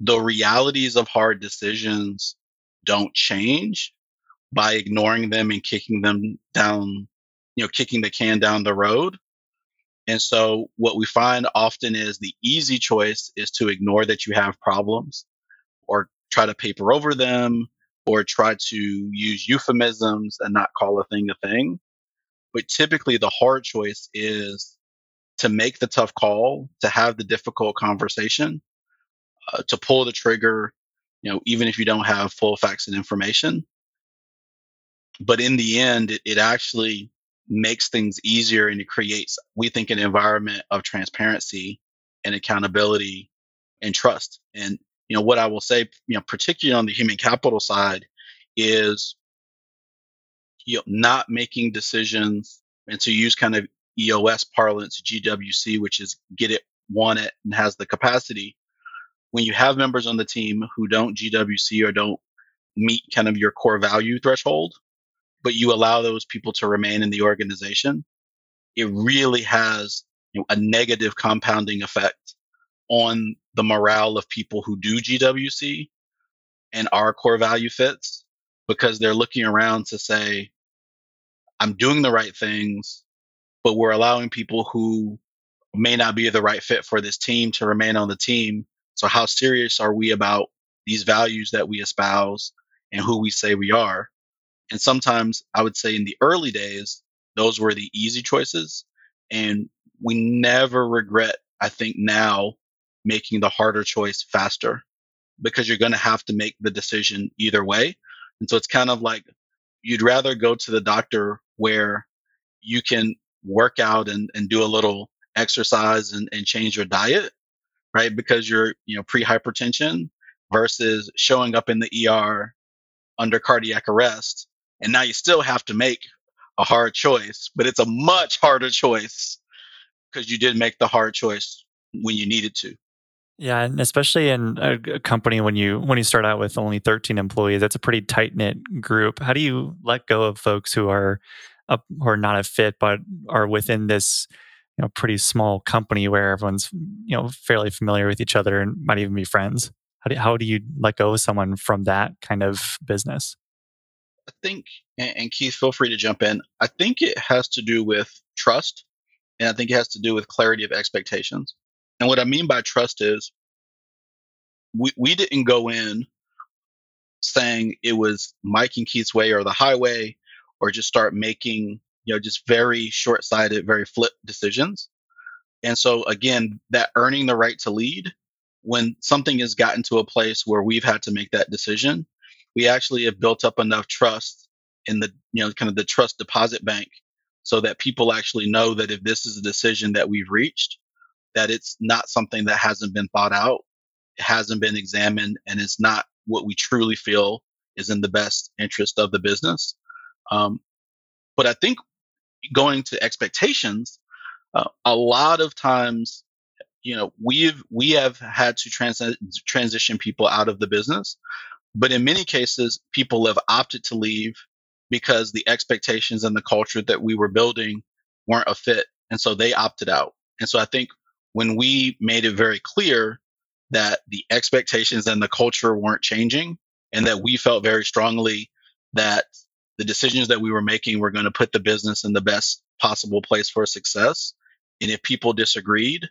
the realities of hard decisions don't change by ignoring them and kicking them down, you know, kicking the can down the road. And so what we find often is the easy choice is to ignore that you have problems or try to paper over them or try to use euphemisms and not call a thing a thing. But typically the hard choice is to make the tough call, to have the difficult conversation, uh, to pull the trigger, you know, even if you don't have full facts and information. But in the end, it, it actually makes things easier and it creates, we think, an environment of transparency and accountability and trust. And, you know, what I will say, you know, particularly on the human capital side is, you know, not making decisions and to use kind of EOS parlance, GWC, which is get it, want it, and has the capacity. When you have members on the team who don't GWC or don't meet kind of your core value threshold, but you allow those people to remain in the organization, it really has you know, a negative compounding effect on the morale of people who do GWC and our core value fits because they're looking around to say, I'm doing the right things, but we're allowing people who may not be the right fit for this team to remain on the team. So, how serious are we about these values that we espouse and who we say we are? And sometimes I would say in the early days, those were the easy choices. And we never regret, I think now, making the harder choice faster because you're going to have to make the decision either way. And so it's kind of like you'd rather go to the doctor where you can work out and, and do a little exercise and, and change your diet, right? Because you're, you know, pre hypertension versus showing up in the ER under cardiac arrest and now you still have to make a hard choice, but it's a much harder choice because you did make the hard choice when you needed to. Yeah, and especially in a company when you when you start out with only 13 employees, that's a pretty tight knit group. How do you let go of folks who are up who are not a fit but are within this you know pretty small company where everyone's you know fairly familiar with each other and might even be friends? How do how do you let go of someone from that kind of business? I think, and Keith, feel free to jump in. I think it has to do with trust, and I think it has to do with clarity of expectations. And what I mean by trust is we, we didn't go in saying it was Mike and Keith's way or the highway, or just start making, you know, just very short sighted, very flip decisions. And so, again, that earning the right to lead, when something has gotten to a place where we've had to make that decision, we actually have built up enough trust in the you know kind of the trust deposit bank so that people actually know that if this is a decision that we've reached that it's not something that hasn't been thought out hasn't been examined and it's not what we truly feel is in the best interest of the business um, but i think going to expectations uh, a lot of times you know we've we have had to trans- transition people out of the business but in many cases, people have opted to leave because the expectations and the culture that we were building weren't a fit. And so they opted out. And so I think when we made it very clear that the expectations and the culture weren't changing and that we felt very strongly that the decisions that we were making were going to put the business in the best possible place for success. And if people disagreed,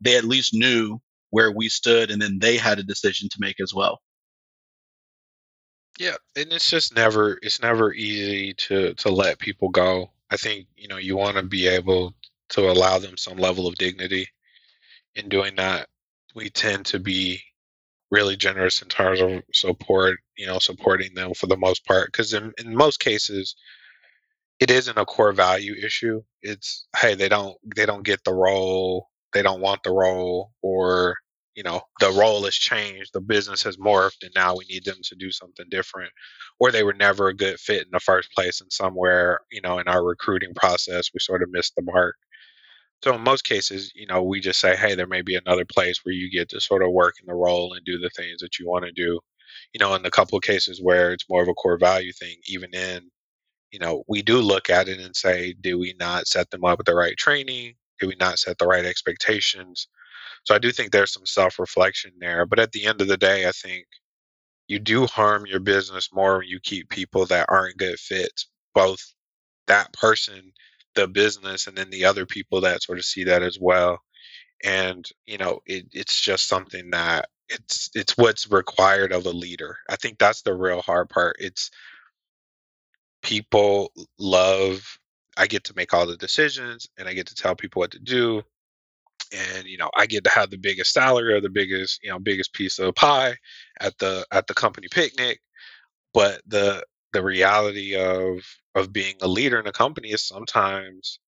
they at least knew where we stood and then they had a decision to make as well. Yeah, and it's just never it's never easy to to let people go. I think, you know, you want to be able to allow them some level of dignity in doing that, we tend to be really generous in terms of support, you know, supporting them for the most part. Because in, in most cases, it isn't a core value issue. It's hey, they don't they don't get the role, they don't want the role, or you know, the role has changed, the business has morphed, and now we need them to do something different, or they were never a good fit in the first place, and somewhere you know in our recruiting process we sort of missed the mark. So in most cases, you know, we just say, hey, there may be another place where you get to sort of work in the role and do the things that you want to do. You know, in the couple of cases where it's more of a core value thing, even in, you know, we do look at it and say, do we not set them up with the right training? Do we not set the right expectations? So I do think there's some self reflection there. But at the end of the day, I think you do harm your business more when you keep people that aren't good fits, both that person the business and then the other people that sort of see that as well. And you know it, it's just something that it's it's what's required of a leader. I think that's the real hard part. It's people love i get to make all the decisions and i get to tell people what to do. And you know i get to have the biggest salary or the biggest you know biggest piece of pie at the at the company picnic. But the the reality of of being a leader in a company is sometimes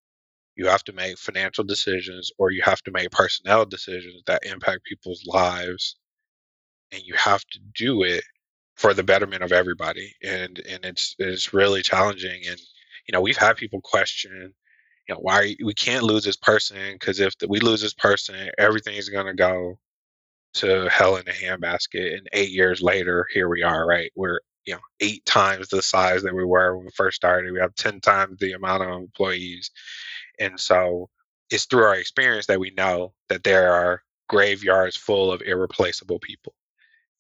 you have to make financial decisions or you have to make personnel decisions that impact people's lives and you have to do it for the betterment of everybody and and it's it's really challenging and you know we've had people question you know why we can't lose this person because if we lose this person everything's going to go to hell in a handbasket and eight years later here we are right? We're you know eight times the size that we were when we first started. We have ten times the amount of employees, and so it's through our experience that we know that there are graveyards full of irreplaceable people,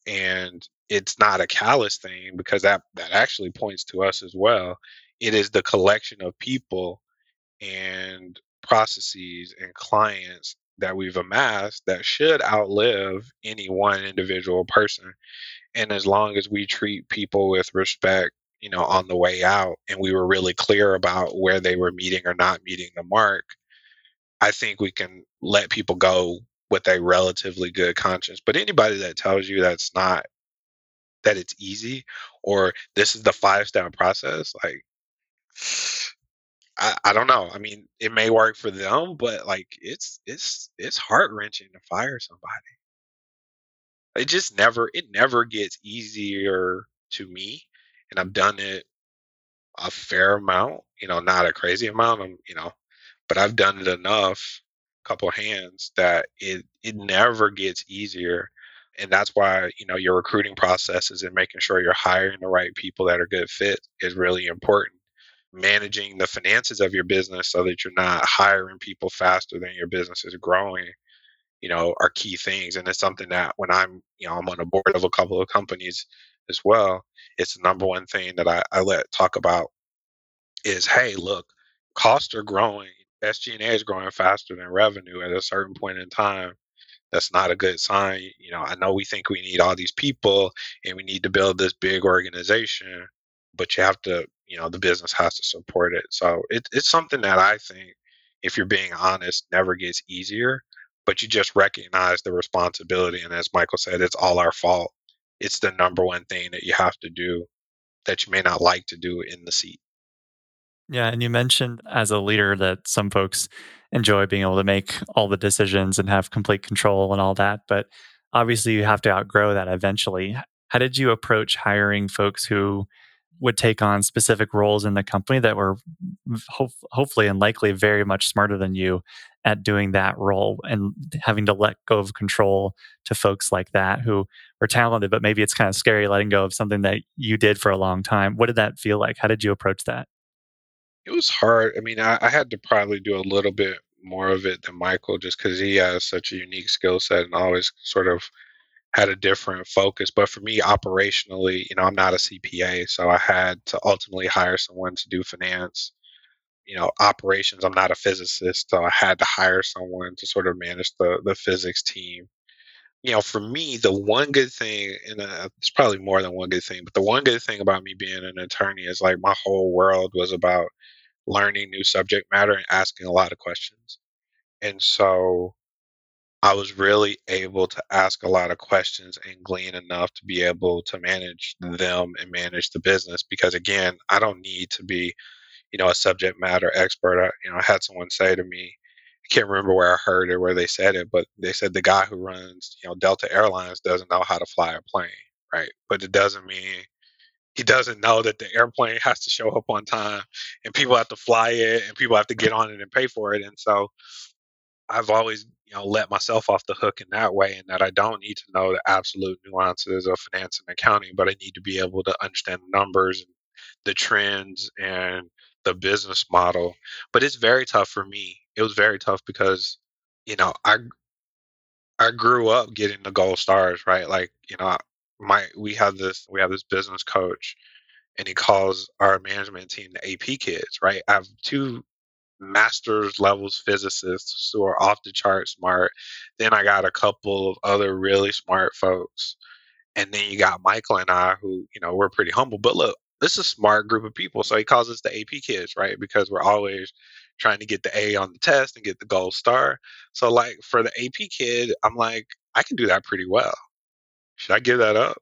and it's not a callous thing because that that actually points to us as well. It is the collection of people and processes and clients that we've amassed that should outlive any one individual person and as long as we treat people with respect you know on the way out and we were really clear about where they were meeting or not meeting the mark i think we can let people go with a relatively good conscience but anybody that tells you that's not that it's easy or this is the five step process like I, I don't know. I mean, it may work for them, but like it's it's it's heart wrenching to fire somebody it just never it never gets easier to me and i've done it a fair amount you know not a crazy amount i'm you know but i've done it enough couple hands that it it never gets easier and that's why you know your recruiting processes and making sure you're hiring the right people that are good fit is really important. Managing the finances of your business so that you're not hiring people faster than your business is growing you know, are key things. And it's something that when I'm, you know, I'm on a board of a couple of companies as well, it's the number one thing that I, I let talk about is, hey, look, costs are growing. SG&A is growing faster than revenue at a certain point in time. That's not a good sign. You know, I know we think we need all these people and we need to build this big organization, but you have to, you know, the business has to support it. So it, it's something that I think, if you're being honest, never gets easier but you just recognize the responsibility. And as Michael said, it's all our fault. It's the number one thing that you have to do that you may not like to do in the seat. Yeah. And you mentioned as a leader that some folks enjoy being able to make all the decisions and have complete control and all that. But obviously, you have to outgrow that eventually. How did you approach hiring folks who would take on specific roles in the company that were ho- hopefully and likely very much smarter than you at doing that role and having to let go of control to folks like that who are talented, but maybe it's kind of scary letting go of something that you did for a long time. What did that feel like? How did you approach that? It was hard. I mean, I, I had to probably do a little bit more of it than Michael just because he has such a unique skill set and always sort of had a different focus. But for me, operationally, you know, I'm not a CPA, so I had to ultimately hire someone to do finance. You know, operations. I'm not a physicist, so I had to hire someone to sort of manage the the physics team. You know, for me, the one good thing, and uh, it's probably more than one good thing, but the one good thing about me being an attorney is like my whole world was about learning new subject matter and asking a lot of questions. And so I was really able to ask a lot of questions and glean enough to be able to manage them and manage the business. Because again, I don't need to be, you know, a subject matter expert. I, you know, I had someone say to me, I can't remember where I heard it, where they said it, but they said the guy who runs, you know, Delta Airlines doesn't know how to fly a plane, right? But it doesn't mean he doesn't know that the airplane has to show up on time and people have to fly it and people have to get on it and pay for it. And so I've always, you know, let myself off the hook in that way, and that I don't need to know the absolute nuances of finance and accounting, but I need to be able to understand the numbers and the trends and the business model. But it's very tough for me. It was very tough because, you know, I I grew up getting the gold stars, right? Like, you know, my we have this we have this business coach and he calls our management team the AP kids, right? I have two master's levels physicists who are off the chart smart. Then I got a couple of other really smart folks. And then you got Michael and I who, you know, we're pretty humble. But look, this is a smart group of people. So he calls us the AP kids, right? Because we're always trying to get the A on the test and get the gold star. So like for the AP kid, I'm like, I can do that pretty well. Should I give that up?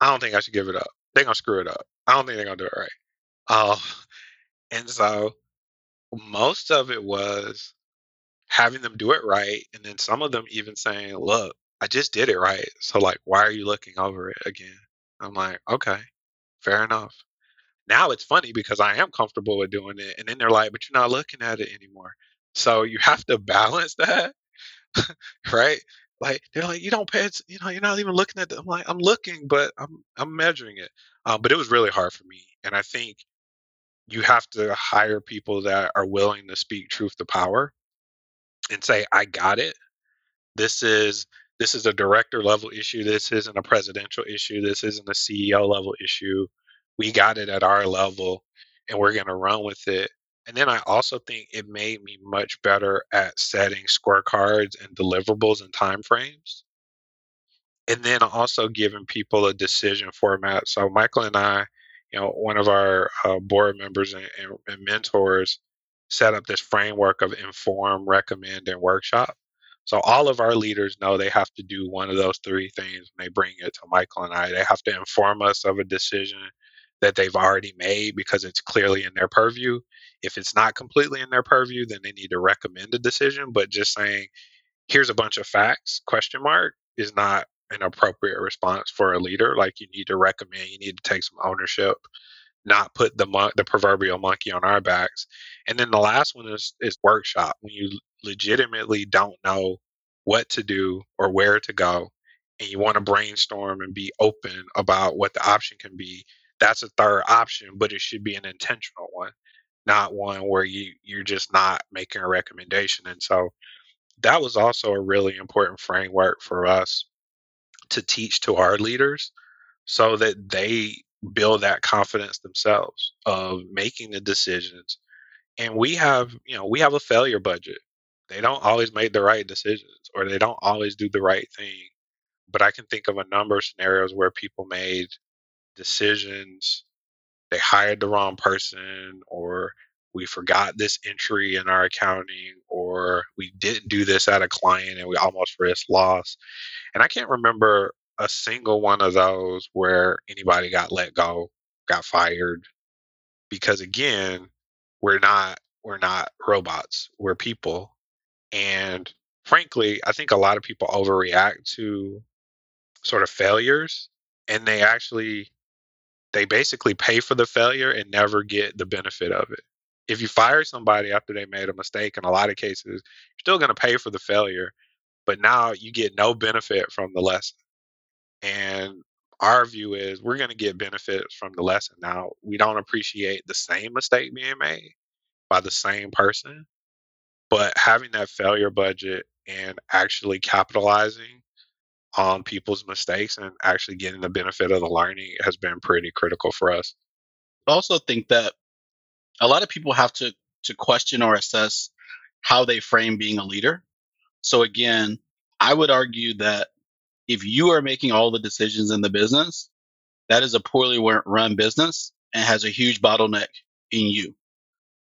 I don't think I should give it up. They're gonna screw it up. I don't think they're gonna do it right. Uh, and so most of it was having them do it right, and then some of them even saying, "Look, I just did it right. So like, why are you looking over it again?" I'm like, "Okay, fair enough." Now it's funny because I am comfortable with doing it, and then they're like, "But you're not looking at it anymore." So you have to balance that, right? Like they're like, "You don't pay, you know, you're not even looking at." it." I'm like, "I'm looking, but I'm I'm measuring it." Um, but it was really hard for me, and I think you have to hire people that are willing to speak truth to power and say, "I got it. This is this is a director level issue. This isn't a presidential issue. This isn't a CEO level issue. We got it at our level, and we're going to run with it." And then I also think it made me much better at setting scorecards and deliverables and timeframes. And then also giving people a decision format. So Michael and I, you know, one of our uh, board members and, and, and mentors set up this framework of inform, recommend, and workshop. So all of our leaders know they have to do one of those three things when they bring it to Michael and I. They have to inform us of a decision that they've already made because it's clearly in their purview. If it's not completely in their purview, then they need to recommend a decision. But just saying, here's a bunch of facts, question mark, is not an appropriate response for a leader. Like you need to recommend, you need to take some ownership, not put the mon- the proverbial monkey on our backs. And then the last one is is workshop. When you legitimately don't know what to do or where to go, and you want to brainstorm and be open about what the option can be, that's a third option, but it should be an intentional one, not one where you you're just not making a recommendation. And so that was also a really important framework for us to teach to our leaders so that they build that confidence themselves of making the decisions and we have you know we have a failure budget they don't always make the right decisions or they don't always do the right thing but i can think of a number of scenarios where people made decisions they hired the wrong person or we forgot this entry in our accounting or we didn't do this at a client and we almost risked loss and i can't remember a single one of those where anybody got let go got fired because again we're not we're not robots we're people and frankly i think a lot of people overreact to sort of failures and they actually they basically pay for the failure and never get the benefit of it. If you fire somebody after they made a mistake in a lot of cases you're still going to pay for the failure but now you get no benefit from the lesson. And our view is we're going to get benefits from the lesson. Now we don't appreciate the same mistake being made by the same person but having that failure budget and actually capitalizing on people's mistakes and actually getting the benefit of the learning has been pretty critical for us I also think that a lot of people have to to question or assess how they frame being a leader. So again, I would argue that if you are making all the decisions in the business, that is a poorly run business and has a huge bottleneck in you.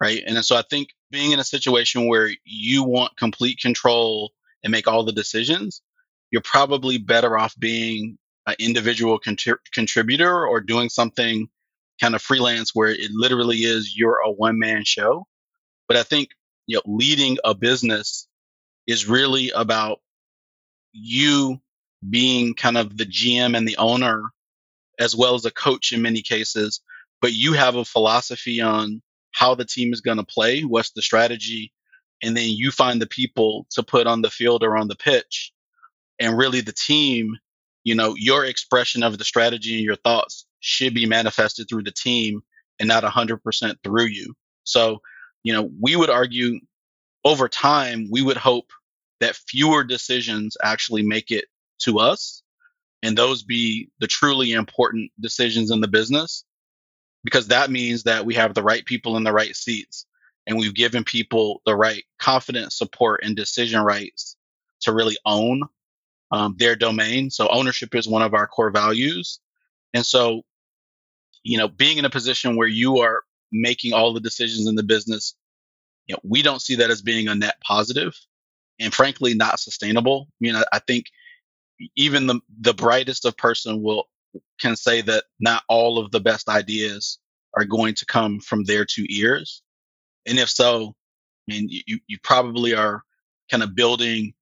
Right. And so I think being in a situation where you want complete control and make all the decisions, you're probably better off being an individual contri- contributor or doing something kind of freelance where it literally is you're a one man show. But I think you know leading a business is really about you being kind of the GM and the owner as well as a coach in many cases, but you have a philosophy on how the team is going to play, what's the strategy, and then you find the people to put on the field or on the pitch. And really the team, you know, your expression of the strategy and your thoughts should be manifested through the team and not 100% through you. So, you know, we would argue over time, we would hope that fewer decisions actually make it to us and those be the truly important decisions in the business because that means that we have the right people in the right seats and we've given people the right confidence support and decision rights to really own um, their domain. So ownership is one of our core values. And so you know being in a position where you are making all the decisions in the business you know we don't see that as being a net positive and frankly not sustainable. You know i think even the the brightest of person will can say that not all of the best ideas are going to come from their two ears. And if so, I mean, you, you probably are kind of building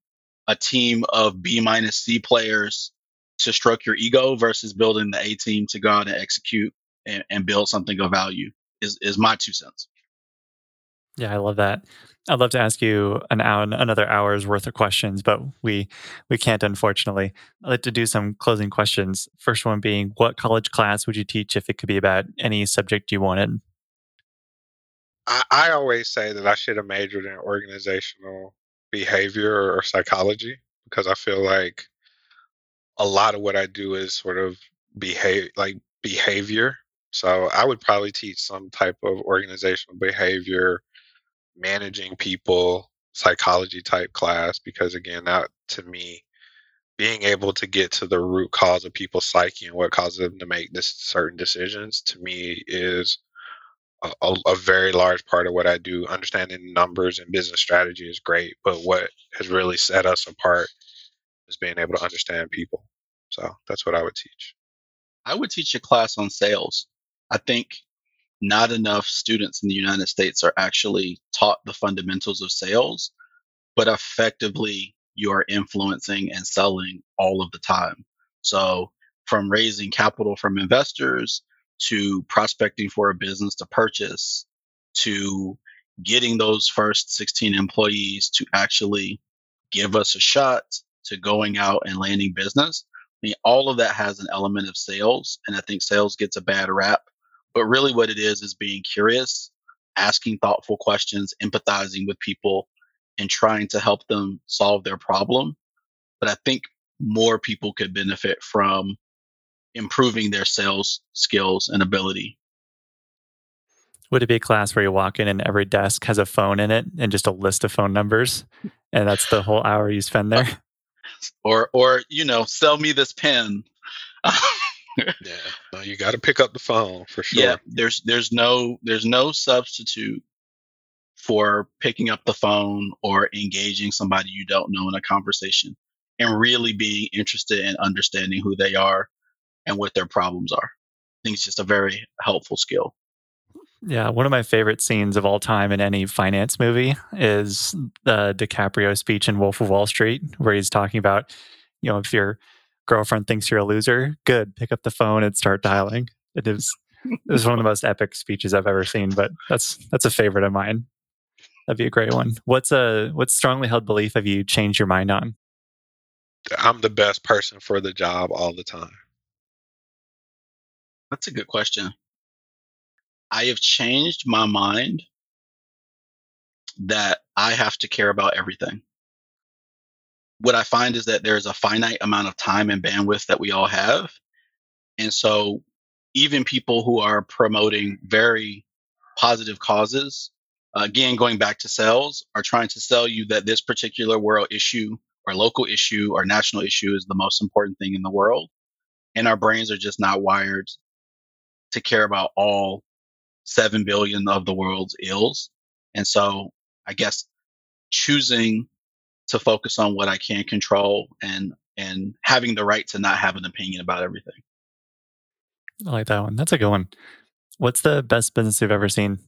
a team of B minus C players to stroke your ego versus building the A team to go out and execute and, and build something of value is, is my two cents. Yeah, I love that. I'd love to ask you an hour, another hour's worth of questions, but we we can't, unfortunately. I'd like to do some closing questions. First one being, what college class would you teach if it could be about any subject you wanted? I, I always say that I should have majored in organizational behavior or psychology because I feel like a lot of what I do is sort of behave like behavior. So I would probably teach some type of organizational behavior managing people psychology type class because again that to me being able to get to the root cause of people's psyche and what causes them to make this certain decisions to me is a, a, very large part of what I do. Understanding numbers and business strategy is great, but what has really set us apart is being able to understand people. So that's what I would teach. I would teach a class on sales. I think not enough students in the United States are actually taught the fundamentals of sales, but effectively you are influencing and selling all of the time. So, from raising capital from investors to prospecting for a business to purchase to getting those first 16 employees to actually give us a shot to going out and landing business. I mean, all of that has an element of sales. And I think sales gets a bad rap but really, what it is is being curious, asking thoughtful questions, empathizing with people, and trying to help them solve their problem. But I think more people could benefit from improving their sales skills and ability. Would it be a class where you walk in and every desk has a phone in it and just a list of phone numbers, and that's the whole hour you spend there? or, or you know, sell me this pen. yeah, no, you got to pick up the phone for sure. Yeah, there's there's no there's no substitute for picking up the phone or engaging somebody you don't know in a conversation and really being interested in understanding who they are and what their problems are. I think it's just a very helpful skill. Yeah, one of my favorite scenes of all time in any finance movie is the DiCaprio speech in Wolf of Wall Street, where he's talking about, you know, if you're girlfriend thinks you're a loser, good. Pick up the phone and start dialing. It is it was one of the most epic speeches I've ever seen, but that's that's a favorite of mine. That'd be a great one. What's uh, a what strongly held belief have you changed your mind on? I'm the best person for the job all the time. That's a good question. I have changed my mind that I have to care about everything what I find is that there's a finite amount of time and bandwidth that we all have. And so even people who are promoting very positive causes, again, going back to sales, are trying to sell you that this particular world issue or local issue or national issue is the most important thing in the world. And our brains are just not wired to care about all 7 billion of the world's ills. And so I guess choosing to focus on what I can control and and having the right to not have an opinion about everything. I like that one. That's a good one. What's the best business you've ever seen?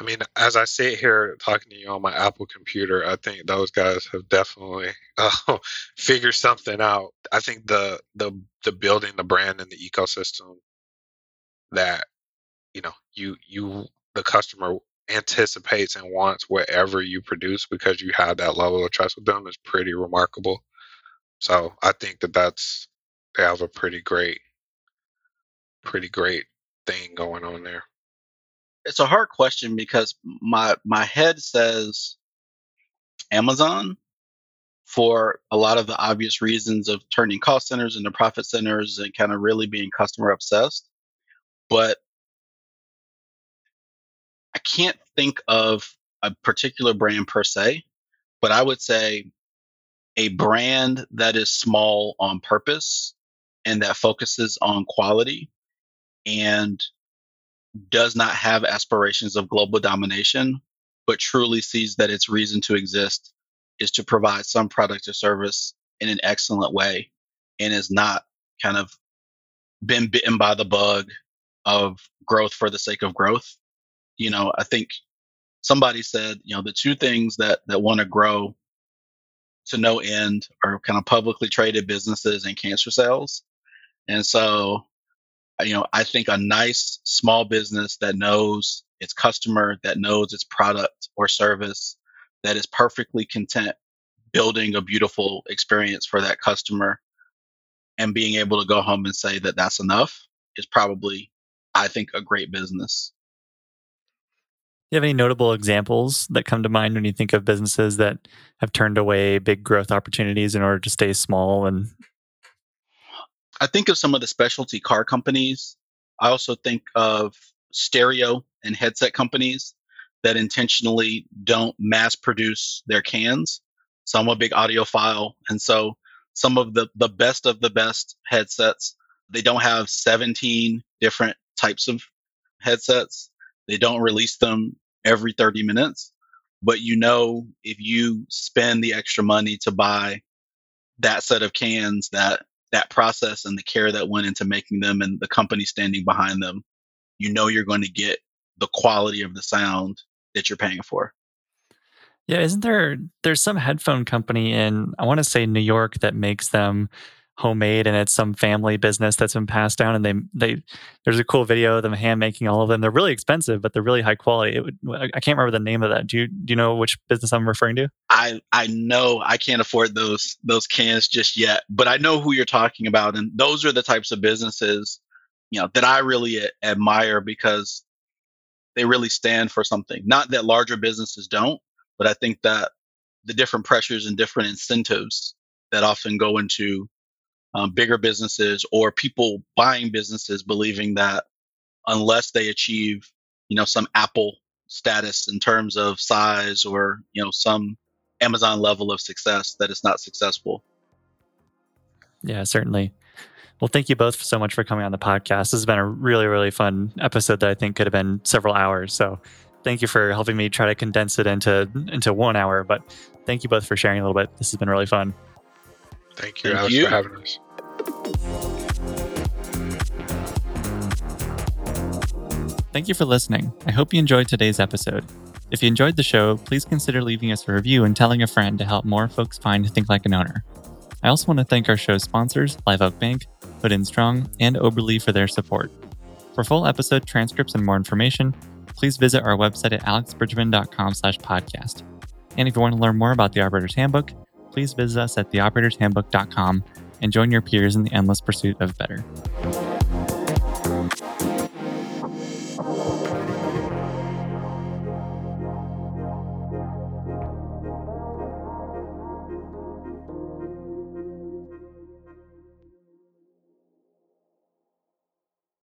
I mean, as I sit here talking to you on my Apple computer, I think those guys have definitely uh, figured something out. I think the the the building the brand and the ecosystem that you know you you the customer anticipates and wants whatever you produce because you have that level of trust with them is pretty remarkable. So I think that that's they have a pretty great, pretty great thing going on there. It's a hard question because my my head says Amazon for a lot of the obvious reasons of turning cost centers into profit centers and kind of really being customer obsessed. But I can't think of a particular brand per se, but I would say a brand that is small on purpose and that focuses on quality and does not have aspirations of global domination, but truly sees that its reason to exist is to provide some product or service in an excellent way and is not kind of been bitten by the bug of growth for the sake of growth. You know, I think somebody said, you know, the two things that that want to grow to no end are kind of publicly traded businesses and cancer cells. And so, you know, I think a nice small business that knows its customer, that knows its product or service, that is perfectly content building a beautiful experience for that customer and being able to go home and say that that's enough is probably, I think, a great business you have any notable examples that come to mind when you think of businesses that have turned away big growth opportunities in order to stay small and I think of some of the specialty car companies. I also think of stereo and headset companies that intentionally don't mass produce their cans. So I'm a big audiophile. And so some of the, the best of the best headsets, they don't have 17 different types of headsets. They don't release them every 30 minutes, but you know if you spend the extra money to buy that set of cans, that that process and the care that went into making them and the company standing behind them, you know you're going to get the quality of the sound that you're paying for. Yeah, isn't there there's some headphone company in I want to say New York that makes them homemade and it's some family business that's been passed down and they they there's a cool video of them hand making all of them. They're really expensive but they're really high quality. It would, i can't remember the name of that. Do you do you know which business i'm referring to? I i know. I can't afford those those cans just yet but i know who you're talking about and those are the types of businesses you know that i really admire because they really stand for something. Not that larger businesses don't but i think that the different pressures and different incentives that often go into um, bigger businesses or people buying businesses believing that unless they achieve, you know, some Apple status in terms of size or, you know, some Amazon level of success, that it's not successful. Yeah, certainly. Well, thank you both so much for coming on the podcast. This has been a really, really fun episode that I think could have been several hours. So thank you for helping me try to condense it into into one hour. But thank you both for sharing a little bit. This has been really fun. Thank you, Thank Alex, you. for having us. Thank you for listening. I hope you enjoyed today's episode. If you enjoyed the show, please consider leaving us a review and telling a friend to help more folks find Think Like an Owner. I also want to thank our show sponsors, Live Oak Bank, Hood and Strong, and Oberly for their support. For full episode transcripts and more information, please visit our website at alexbrigham.com slash podcast. And if you want to learn more about the Operator's Handbook, please visit us at theoperatorshandbook.com and join your peers in the endless pursuit of better.